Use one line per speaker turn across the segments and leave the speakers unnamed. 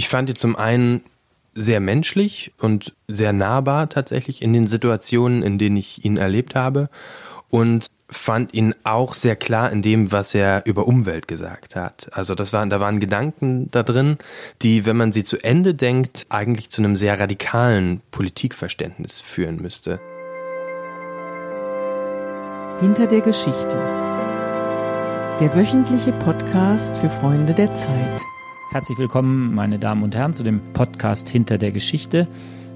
Ich fand ihn zum einen sehr menschlich und sehr nahbar tatsächlich in den Situationen, in denen ich ihn erlebt habe und fand ihn auch sehr klar in dem, was er über Umwelt gesagt hat. Also das waren, da waren Gedanken da drin, die, wenn man sie zu Ende denkt, eigentlich zu einem sehr radikalen Politikverständnis führen müsste.
Hinter der Geschichte. Der wöchentliche Podcast für Freunde der Zeit.
Herzlich willkommen, meine Damen und Herren, zu dem Podcast Hinter der Geschichte.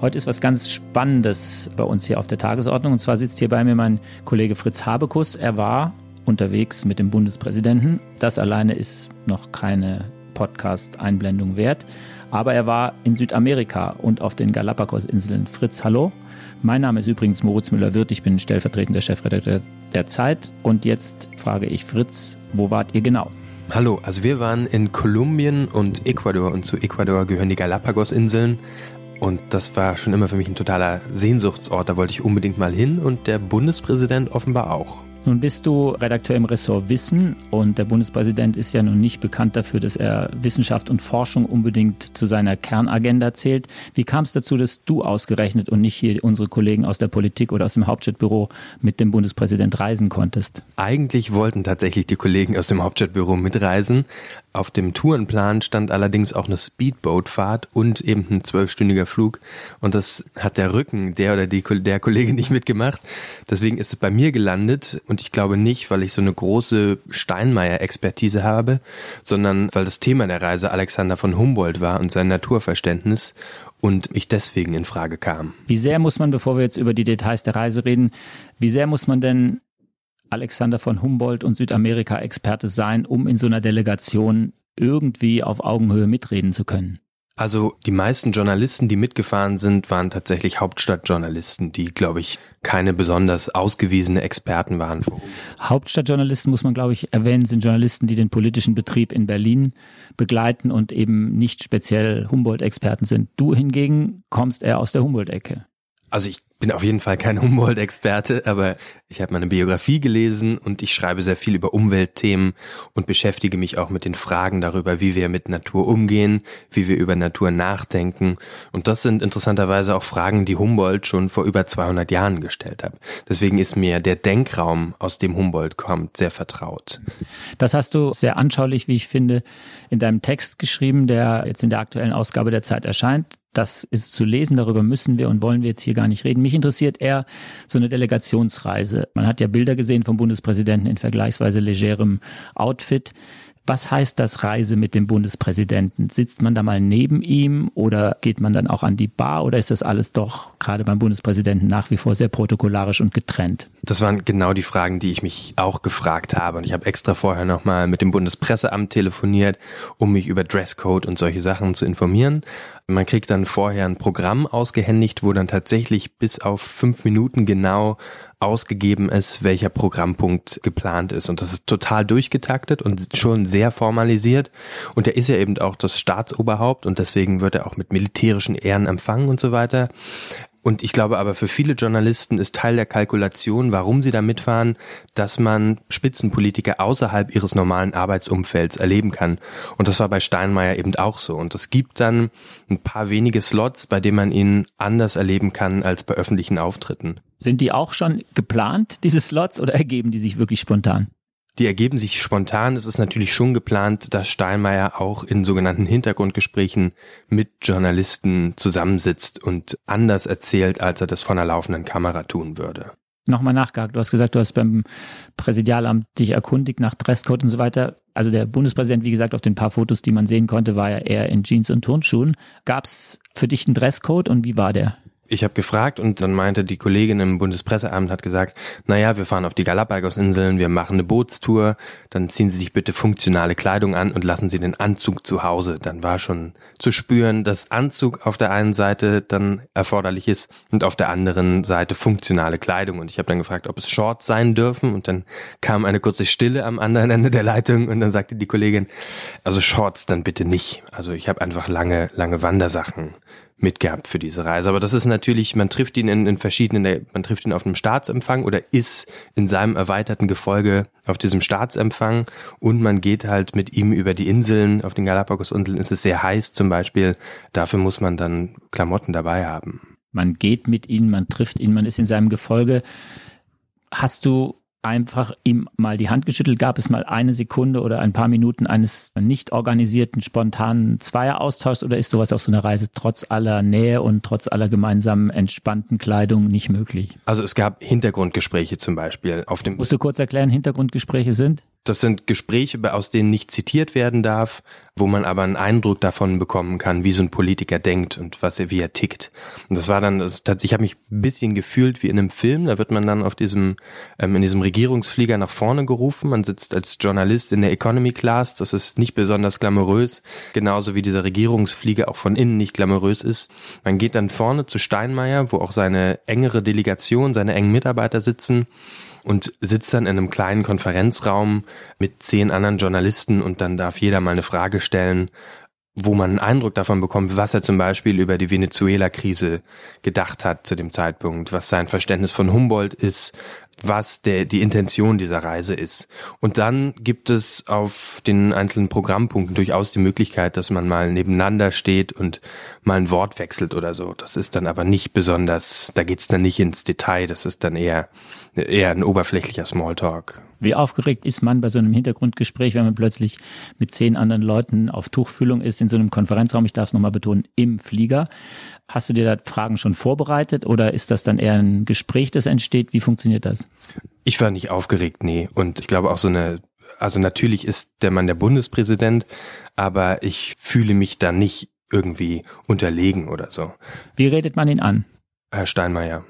Heute ist was ganz Spannendes bei uns hier auf der Tagesordnung. Und zwar sitzt hier bei mir mein Kollege Fritz Habekus. Er war unterwegs mit dem Bundespräsidenten. Das alleine ist noch keine Podcast-Einblendung wert. Aber er war in Südamerika und auf den Galapagos-Inseln. Fritz, hallo. Mein Name ist übrigens Moritz Müller-Wirth. Ich bin stellvertretender Chefredakteur der Zeit. Und jetzt frage ich Fritz, wo wart ihr genau?
Hallo, also wir waren in Kolumbien und Ecuador und zu Ecuador gehören die Galapagos-Inseln. Und das war schon immer für mich ein totaler Sehnsuchtsort. Da wollte ich unbedingt mal hin und der Bundespräsident offenbar auch.
Nun bist du Redakteur im Ressort Wissen und der Bundespräsident ist ja nun nicht bekannt dafür, dass er Wissenschaft und Forschung unbedingt zu seiner Kernagenda zählt. Wie kam es dazu, dass du ausgerechnet und nicht hier unsere Kollegen aus der Politik oder aus dem Hauptstadtbüro mit dem Bundespräsident reisen konntest?
Eigentlich wollten tatsächlich die Kollegen aus dem Hauptstadtbüro mitreisen, auf dem Tourenplan stand allerdings auch eine Speedboatfahrt und eben ein zwölfstündiger Flug. Und das hat der Rücken der oder die, der Kollege nicht mitgemacht. Deswegen ist es bei mir gelandet. Und ich glaube nicht, weil ich so eine große Steinmeier-Expertise habe, sondern weil das Thema der Reise Alexander von Humboldt war und sein Naturverständnis und ich deswegen in Frage kam.
Wie sehr muss man, bevor wir jetzt über die Details der Reise reden, wie sehr muss man denn Alexander von Humboldt und Südamerika-Experte sein, um in so einer Delegation irgendwie auf Augenhöhe mitreden zu können?
Also die meisten Journalisten, die mitgefahren sind, waren tatsächlich Hauptstadtjournalisten, die, glaube ich, keine besonders ausgewiesene Experten waren.
Hauptstadtjournalisten, muss man, glaube ich, erwähnen, sind Journalisten, die den politischen Betrieb in Berlin begleiten und eben nicht speziell Humboldt-Experten sind. Du hingegen kommst eher aus der Humboldt-Ecke.
Also ich bin auf jeden Fall kein Humboldt-Experte, aber ich habe meine Biografie gelesen und ich schreibe sehr viel über Umweltthemen und beschäftige mich auch mit den Fragen darüber, wie wir mit Natur umgehen, wie wir über Natur nachdenken. Und das sind interessanterweise auch Fragen, die Humboldt schon vor über 200 Jahren gestellt hat. Deswegen ist mir der Denkraum, aus dem Humboldt kommt, sehr vertraut.
Das hast du sehr anschaulich, wie ich finde, in deinem Text geschrieben, der jetzt in der aktuellen Ausgabe der Zeit erscheint. Das ist zu lesen, darüber müssen wir und wollen wir jetzt hier gar nicht reden. Mich interessiert eher so eine Delegationsreise. Man hat ja Bilder gesehen vom Bundespräsidenten in vergleichsweise legerem Outfit. Was heißt das Reise mit dem Bundespräsidenten? Sitzt man da mal neben ihm oder geht man dann auch an die Bar oder ist das alles doch gerade beim Bundespräsidenten nach wie vor sehr protokollarisch und getrennt?
Das waren genau die Fragen, die ich mich auch gefragt habe. Und ich habe extra vorher nochmal mit dem Bundespresseamt telefoniert, um mich über Dresscode und solche Sachen zu informieren. Man kriegt dann vorher ein Programm ausgehändigt, wo dann tatsächlich bis auf fünf Minuten genau ausgegeben ist, welcher Programmpunkt geplant ist. Und das ist total durchgetaktet und schon sehr formalisiert. Und er ist ja eben auch das Staatsoberhaupt und deswegen wird er auch mit militärischen Ehren empfangen und so weiter. Und ich glaube aber für viele Journalisten ist Teil der Kalkulation, warum sie da mitfahren, dass man Spitzenpolitiker außerhalb ihres normalen Arbeitsumfelds erleben kann. Und das war bei Steinmeier eben auch so. Und es gibt dann ein paar wenige Slots, bei denen man ihn anders erleben kann als bei öffentlichen Auftritten.
Sind die auch schon geplant, diese Slots, oder ergeben die sich wirklich spontan?
Die ergeben sich spontan. Es ist natürlich schon geplant, dass Steinmeier auch in sogenannten Hintergrundgesprächen mit Journalisten zusammensitzt und anders erzählt, als er das von einer laufenden Kamera tun würde.
Nochmal nachgehakt. Du hast gesagt, du hast beim Präsidialamt dich erkundigt nach Dresscode und so weiter. Also der Bundespräsident, wie gesagt, auf den paar Fotos, die man sehen konnte, war ja eher in Jeans und Turnschuhen. Gab es für dich einen Dresscode und wie war der?
Ich habe gefragt und dann meinte die Kollegin im Bundespresseamt hat gesagt, naja, wir fahren auf die Galapagos-Inseln, wir machen eine Bootstour, dann ziehen Sie sich bitte funktionale Kleidung an und lassen Sie den Anzug zu Hause. Dann war schon zu spüren, dass Anzug auf der einen Seite dann erforderlich ist und auf der anderen Seite funktionale Kleidung. Und ich habe dann gefragt, ob es Shorts sein dürfen und dann kam eine kurze Stille am anderen Ende der Leitung und dann sagte die Kollegin, also Shorts dann bitte nicht. Also ich habe einfach lange, lange Wandersachen mitgehabt für diese Reise. Aber das ist natürlich, man trifft ihn in, in verschiedenen, man trifft ihn auf einem Staatsempfang oder ist in seinem erweiterten Gefolge auf diesem Staatsempfang und man geht halt mit ihm über die Inseln. Auf den Galapagos-Inseln ist es sehr heiß zum Beispiel. Dafür muss man dann Klamotten dabei haben.
Man geht mit ihm, man trifft ihn, man ist in seinem Gefolge. Hast du einfach ihm mal die Hand geschüttelt? Gab es mal eine Sekunde oder ein paar Minuten eines nicht organisierten, spontanen Zweieraustauschs oder ist sowas auf so einer Reise trotz aller Nähe und trotz aller gemeinsamen entspannten Kleidung nicht möglich?
Also es gab Hintergrundgespräche zum Beispiel auf dem.
Musst du kurz erklären, Hintergrundgespräche sind?
Das sind Gespräche, aus denen nicht zitiert werden darf, wo man aber einen Eindruck davon bekommen kann, wie so ein Politiker denkt und was er, wie er tickt. Und das war dann, das, ich habe mich ein bisschen gefühlt wie in einem Film. Da wird man dann auf diesem, ähm, in diesem Regierungsflieger nach vorne gerufen. Man sitzt als Journalist in der Economy Class. Das ist nicht besonders glamourös, genauso wie dieser Regierungsflieger auch von innen nicht glamourös ist. Man geht dann vorne zu Steinmeier, wo auch seine engere Delegation, seine engen Mitarbeiter sitzen und sitzt dann in einem kleinen Konferenzraum mit zehn anderen Journalisten und dann darf jeder mal eine Frage stellen, wo man einen Eindruck davon bekommt, was er zum Beispiel über die Venezuela-Krise gedacht hat zu dem Zeitpunkt, was sein Verständnis von Humboldt ist, was der, die Intention dieser Reise ist. Und dann gibt es auf den einzelnen Programmpunkten durchaus die Möglichkeit, dass man mal nebeneinander steht und mal ein Wort wechselt oder so. Das ist dann aber nicht besonders, da geht's dann nicht ins Detail, das ist dann eher, eher ein oberflächlicher Smalltalk.
Wie aufgeregt ist man bei so einem Hintergrundgespräch, wenn man plötzlich mit zehn anderen Leuten auf Tuchfühlung ist in so einem Konferenzraum, ich darf es nochmal betonen, im Flieger. Hast du dir da Fragen schon vorbereitet oder ist das dann eher ein Gespräch, das entsteht? Wie funktioniert das?
Ich war nicht aufgeregt, nee. Und ich glaube auch so eine, also natürlich ist der Mann der Bundespräsident, aber ich fühle mich da nicht irgendwie unterlegen oder so.
Wie redet man ihn an?
Herr Steinmeier.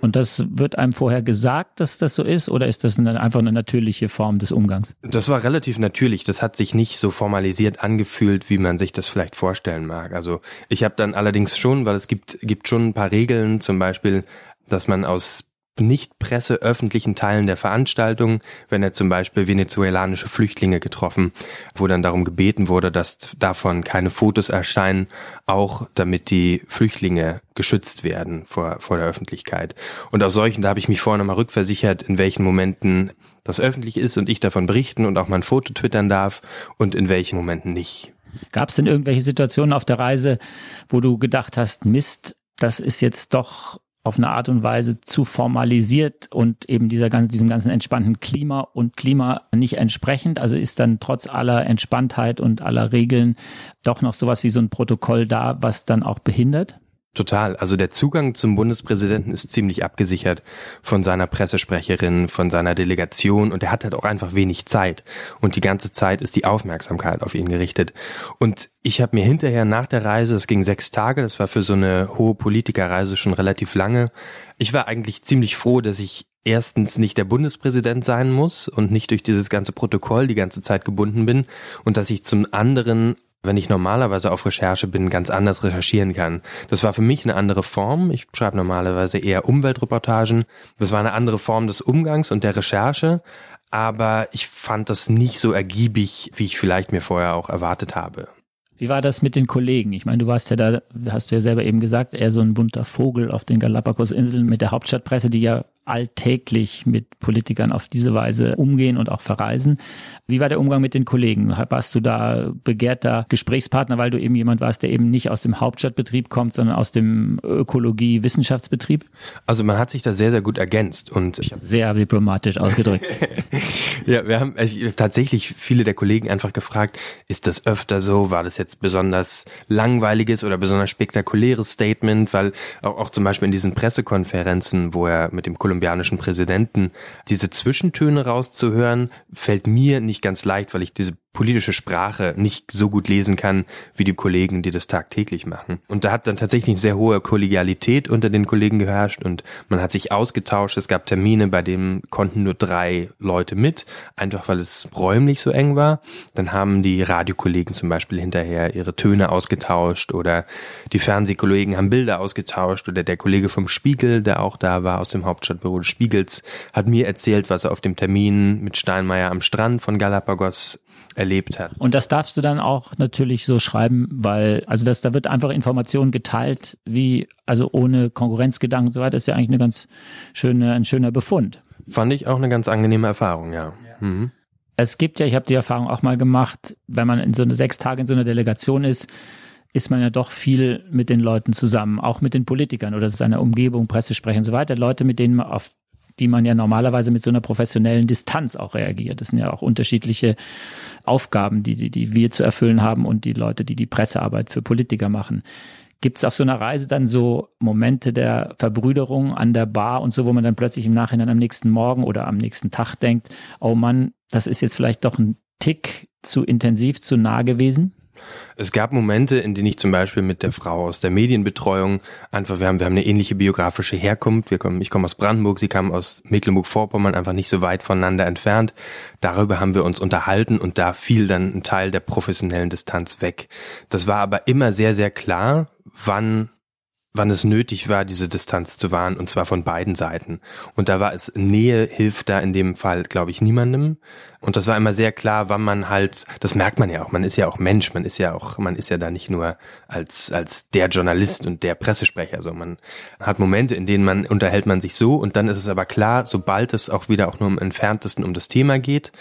Und das wird einem vorher gesagt, dass das so ist, oder ist das eine, einfach eine natürliche Form des Umgangs?
Das war relativ natürlich. Das hat sich nicht so formalisiert angefühlt, wie man sich das vielleicht vorstellen mag. Also ich habe dann allerdings schon, weil es gibt, gibt schon ein paar Regeln, zum Beispiel, dass man aus nicht presseöffentlichen Teilen der Veranstaltung, wenn er zum Beispiel venezuelanische Flüchtlinge getroffen, wo dann darum gebeten wurde, dass davon keine Fotos erscheinen, auch damit die Flüchtlinge geschützt werden vor, vor der Öffentlichkeit. Und aus solchen, da habe ich mich vorher nochmal rückversichert, in welchen Momenten das öffentlich ist und ich davon berichten und auch mein Foto twittern darf und in welchen Momenten nicht.
Gab es denn irgendwelche Situationen auf der Reise, wo du gedacht hast, Mist, das ist jetzt doch auf eine Art und Weise zu formalisiert und eben dieser, diesem ganzen entspannten Klima und Klima nicht entsprechend. Also ist dann trotz aller Entspanntheit und aller Regeln doch noch sowas wie so ein Protokoll da, was dann auch behindert?
Total. Also der Zugang zum Bundespräsidenten ist ziemlich abgesichert von seiner Pressesprecherin, von seiner Delegation und er hat halt auch einfach wenig Zeit. Und die ganze Zeit ist die Aufmerksamkeit auf ihn gerichtet. Und ich habe mir hinterher nach der Reise, das ging sechs Tage, das war für so eine hohe Politikerreise schon relativ lange, ich war eigentlich ziemlich froh, dass ich erstens nicht der Bundespräsident sein muss und nicht durch dieses ganze Protokoll die ganze Zeit gebunden bin und dass ich zum anderen wenn ich normalerweise auf Recherche bin, ganz anders recherchieren kann. Das war für mich eine andere Form. Ich schreibe normalerweise eher Umweltreportagen. Das war eine andere Form des Umgangs und der Recherche. Aber ich fand das nicht so ergiebig, wie ich vielleicht mir vorher auch erwartet habe.
Wie war das mit den Kollegen? Ich meine, du warst ja da, hast du ja selber eben gesagt, eher so ein bunter Vogel auf den Galapagos-Inseln mit der Hauptstadtpresse, die ja alltäglich mit Politikern auf diese Weise umgehen und auch verreisen. Wie war der Umgang mit den Kollegen? Warst du da begehrter Gesprächspartner, weil du eben jemand warst, der eben nicht aus dem Hauptstadtbetrieb kommt, sondern aus dem Ökologie-Wissenschaftsbetrieb?
Also man hat sich da sehr, sehr gut ergänzt und
sehr diplomatisch ausgedrückt.
ja, wir haben tatsächlich viele der Kollegen einfach gefragt, ist das öfter so? War das jetzt besonders langweiliges oder besonders spektakuläres Statement? Weil auch, auch zum Beispiel in diesen Pressekonferenzen, wo er mit dem kolumbianischen Präsidenten diese Zwischentöne rauszuhören, fällt mir nicht ganz leicht, weil ich diese politische Sprache nicht so gut lesen kann wie die Kollegen, die das tagtäglich machen. Und da hat dann tatsächlich eine sehr hohe Kollegialität unter den Kollegen geherrscht und man hat sich ausgetauscht. Es gab Termine, bei denen konnten nur drei Leute mit, einfach weil es räumlich so eng war. Dann haben die Radiokollegen zum Beispiel hinterher ihre Töne ausgetauscht oder die Fernsehkollegen haben Bilder ausgetauscht oder der Kollege vom Spiegel, der auch da war aus dem Hauptstadtbüro des Spiegels, hat mir erzählt, was er auf dem Termin mit Steinmeier am Strand von Galapagos erlebt hat.
Und das darfst du dann auch natürlich so schreiben, weil, also das, da wird einfach Information geteilt, wie, also ohne Konkurrenzgedanken und so weiter, ist ja eigentlich eine ganz schöne, ein schöner Befund.
Fand ich auch eine ganz angenehme Erfahrung, ja.
ja. Mhm. Es gibt ja, ich habe die Erfahrung auch mal gemacht, wenn man in so eine sechs Tage in so einer Delegation ist, ist man ja doch viel mit den Leuten zusammen, auch mit den Politikern oder seiner Umgebung, Pressesprecher und so weiter. Leute, mit denen man auf die man ja normalerweise mit so einer professionellen Distanz auch reagiert. Das sind ja auch unterschiedliche Aufgaben, die, die, die wir zu erfüllen haben und die Leute, die die Pressearbeit für Politiker machen. Gibt es auf so einer Reise dann so Momente der Verbrüderung an der Bar und so, wo man dann plötzlich im Nachhinein am nächsten Morgen oder am nächsten Tag denkt, oh Mann, das ist jetzt vielleicht doch ein Tick zu intensiv, zu nah gewesen?
Es gab Momente, in denen ich zum Beispiel mit der Frau aus der Medienbetreuung einfach, wir haben, wir haben eine ähnliche biografische Herkunft. Wir kommen, ich komme aus Brandenburg, sie kam aus Mecklenburg-Vorpommern, einfach nicht so weit voneinander entfernt. Darüber haben wir uns unterhalten und da fiel dann ein Teil der professionellen Distanz weg. Das war aber immer sehr, sehr klar, wann wann es nötig war, diese Distanz zu wahren, und zwar von beiden Seiten. Und da war es, Nähe hilft da in dem Fall, glaube ich, niemandem. Und das war immer sehr klar, wann man halt, das merkt man ja auch, man ist ja auch Mensch, man ist ja auch, man ist ja da nicht nur als, als der Journalist und der Pressesprecher, so man hat Momente, in denen man unterhält man sich so und dann ist es aber klar, sobald es auch wieder auch nur im entferntesten um das Thema geht,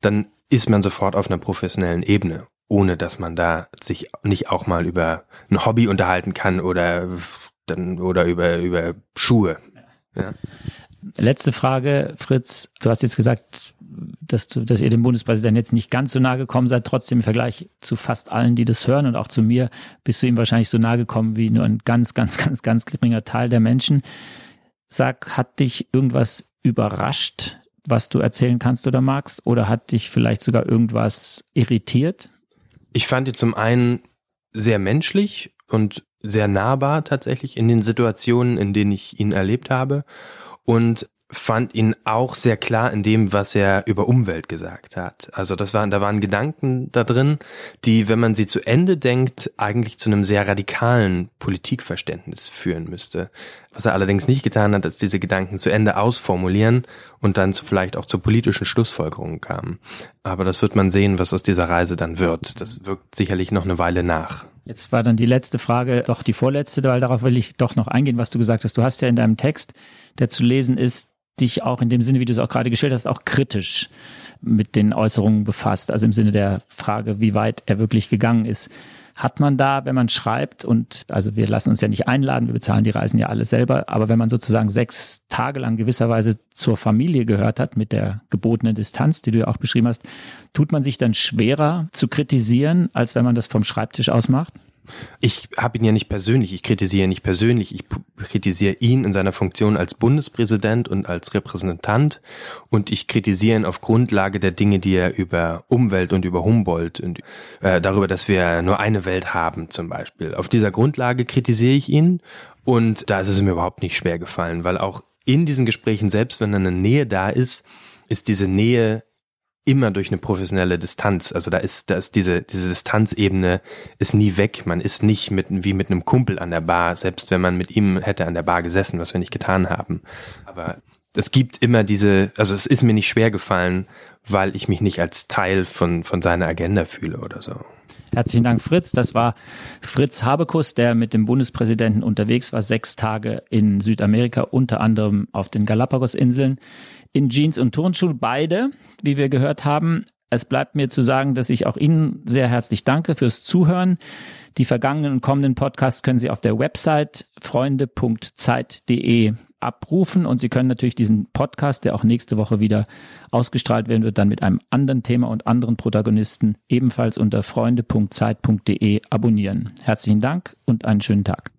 dann ist man sofort auf einer professionellen Ebene ohne dass man da sich nicht auch mal über ein Hobby unterhalten kann oder dann oder über über Schuhe. Ja.
Letzte Frage, Fritz. Du hast jetzt gesagt, dass, du, dass ihr dem Bundespräsidenten jetzt nicht ganz so nahe gekommen seid. Trotzdem im Vergleich zu fast allen, die das hören und auch zu mir, bist du ihm wahrscheinlich so nahe gekommen wie nur ein ganz, ganz, ganz, ganz geringer Teil der Menschen. Sag, hat dich irgendwas überrascht, was du erzählen kannst oder magst? Oder hat dich vielleicht sogar irgendwas irritiert?
Ich fand ihn zum einen sehr menschlich und sehr nahbar tatsächlich in den Situationen, in denen ich ihn erlebt habe. Und fand ihn auch sehr klar in dem, was er über Umwelt gesagt hat. Also das waren, da waren Gedanken da drin, die, wenn man sie zu Ende denkt, eigentlich zu einem sehr radikalen Politikverständnis führen müsste. Was er allerdings nicht getan hat, ist diese Gedanken zu Ende ausformulieren und dann zu, vielleicht auch zur politischen Schlussfolgerungen kamen. Aber das wird man sehen, was aus dieser Reise dann wird. Das wirkt sicherlich noch eine Weile nach.
Jetzt war dann die letzte Frage doch die vorletzte, weil darauf will ich doch noch eingehen, was du gesagt hast. Du hast ja in deinem Text, der zu lesen ist, dich auch in dem Sinne, wie du es auch gerade gestellt hast, auch kritisch mit den Äußerungen befasst. Also im Sinne der Frage, wie weit er wirklich gegangen ist. Hat man da, wenn man schreibt und also wir lassen uns ja nicht einladen, wir bezahlen die Reisen ja alle selber, aber wenn man sozusagen sechs Tage lang gewisserweise zur Familie gehört hat mit der gebotenen Distanz, die du ja auch beschrieben hast, tut man sich dann schwerer zu kritisieren, als wenn man das vom Schreibtisch aus macht?
Ich habe ihn ja nicht persönlich, ich kritisiere ihn nicht persönlich, ich kritisiere ihn in seiner Funktion als Bundespräsident und als Repräsentant und ich kritisiere ihn auf Grundlage der Dinge, die er über Umwelt und über Humboldt und äh, darüber, dass wir nur eine Welt haben zum Beispiel. Auf dieser Grundlage kritisiere ich ihn und da ist es mir überhaupt nicht schwer gefallen, weil auch in diesen Gesprächen, selbst wenn eine Nähe da ist, ist diese Nähe immer durch eine professionelle Distanz. Also da ist, da ist diese, diese Distanzebene ist nie weg. Man ist nicht mit, wie mit einem Kumpel an der Bar, selbst wenn man mit ihm hätte an der Bar gesessen, was wir nicht getan haben. Aber es gibt immer diese, also es ist mir nicht schwer gefallen, weil ich mich nicht als Teil von, von seiner Agenda fühle oder so.
Herzlichen Dank, Fritz. Das war Fritz Habekus, der mit dem Bundespräsidenten unterwegs war, sechs Tage in Südamerika, unter anderem auf den Galapagos-Inseln in Jeans und Turnschuhen, beide, wie wir gehört haben. Es bleibt mir zu sagen, dass ich auch Ihnen sehr herzlich danke fürs Zuhören. Die vergangenen und kommenden Podcasts können Sie auf der Website freunde.zeit.de abrufen und Sie können natürlich diesen Podcast, der auch nächste Woche wieder ausgestrahlt werden wird, dann mit einem anderen Thema und anderen Protagonisten ebenfalls unter freunde.zeit.de abonnieren. Herzlichen Dank und einen schönen Tag.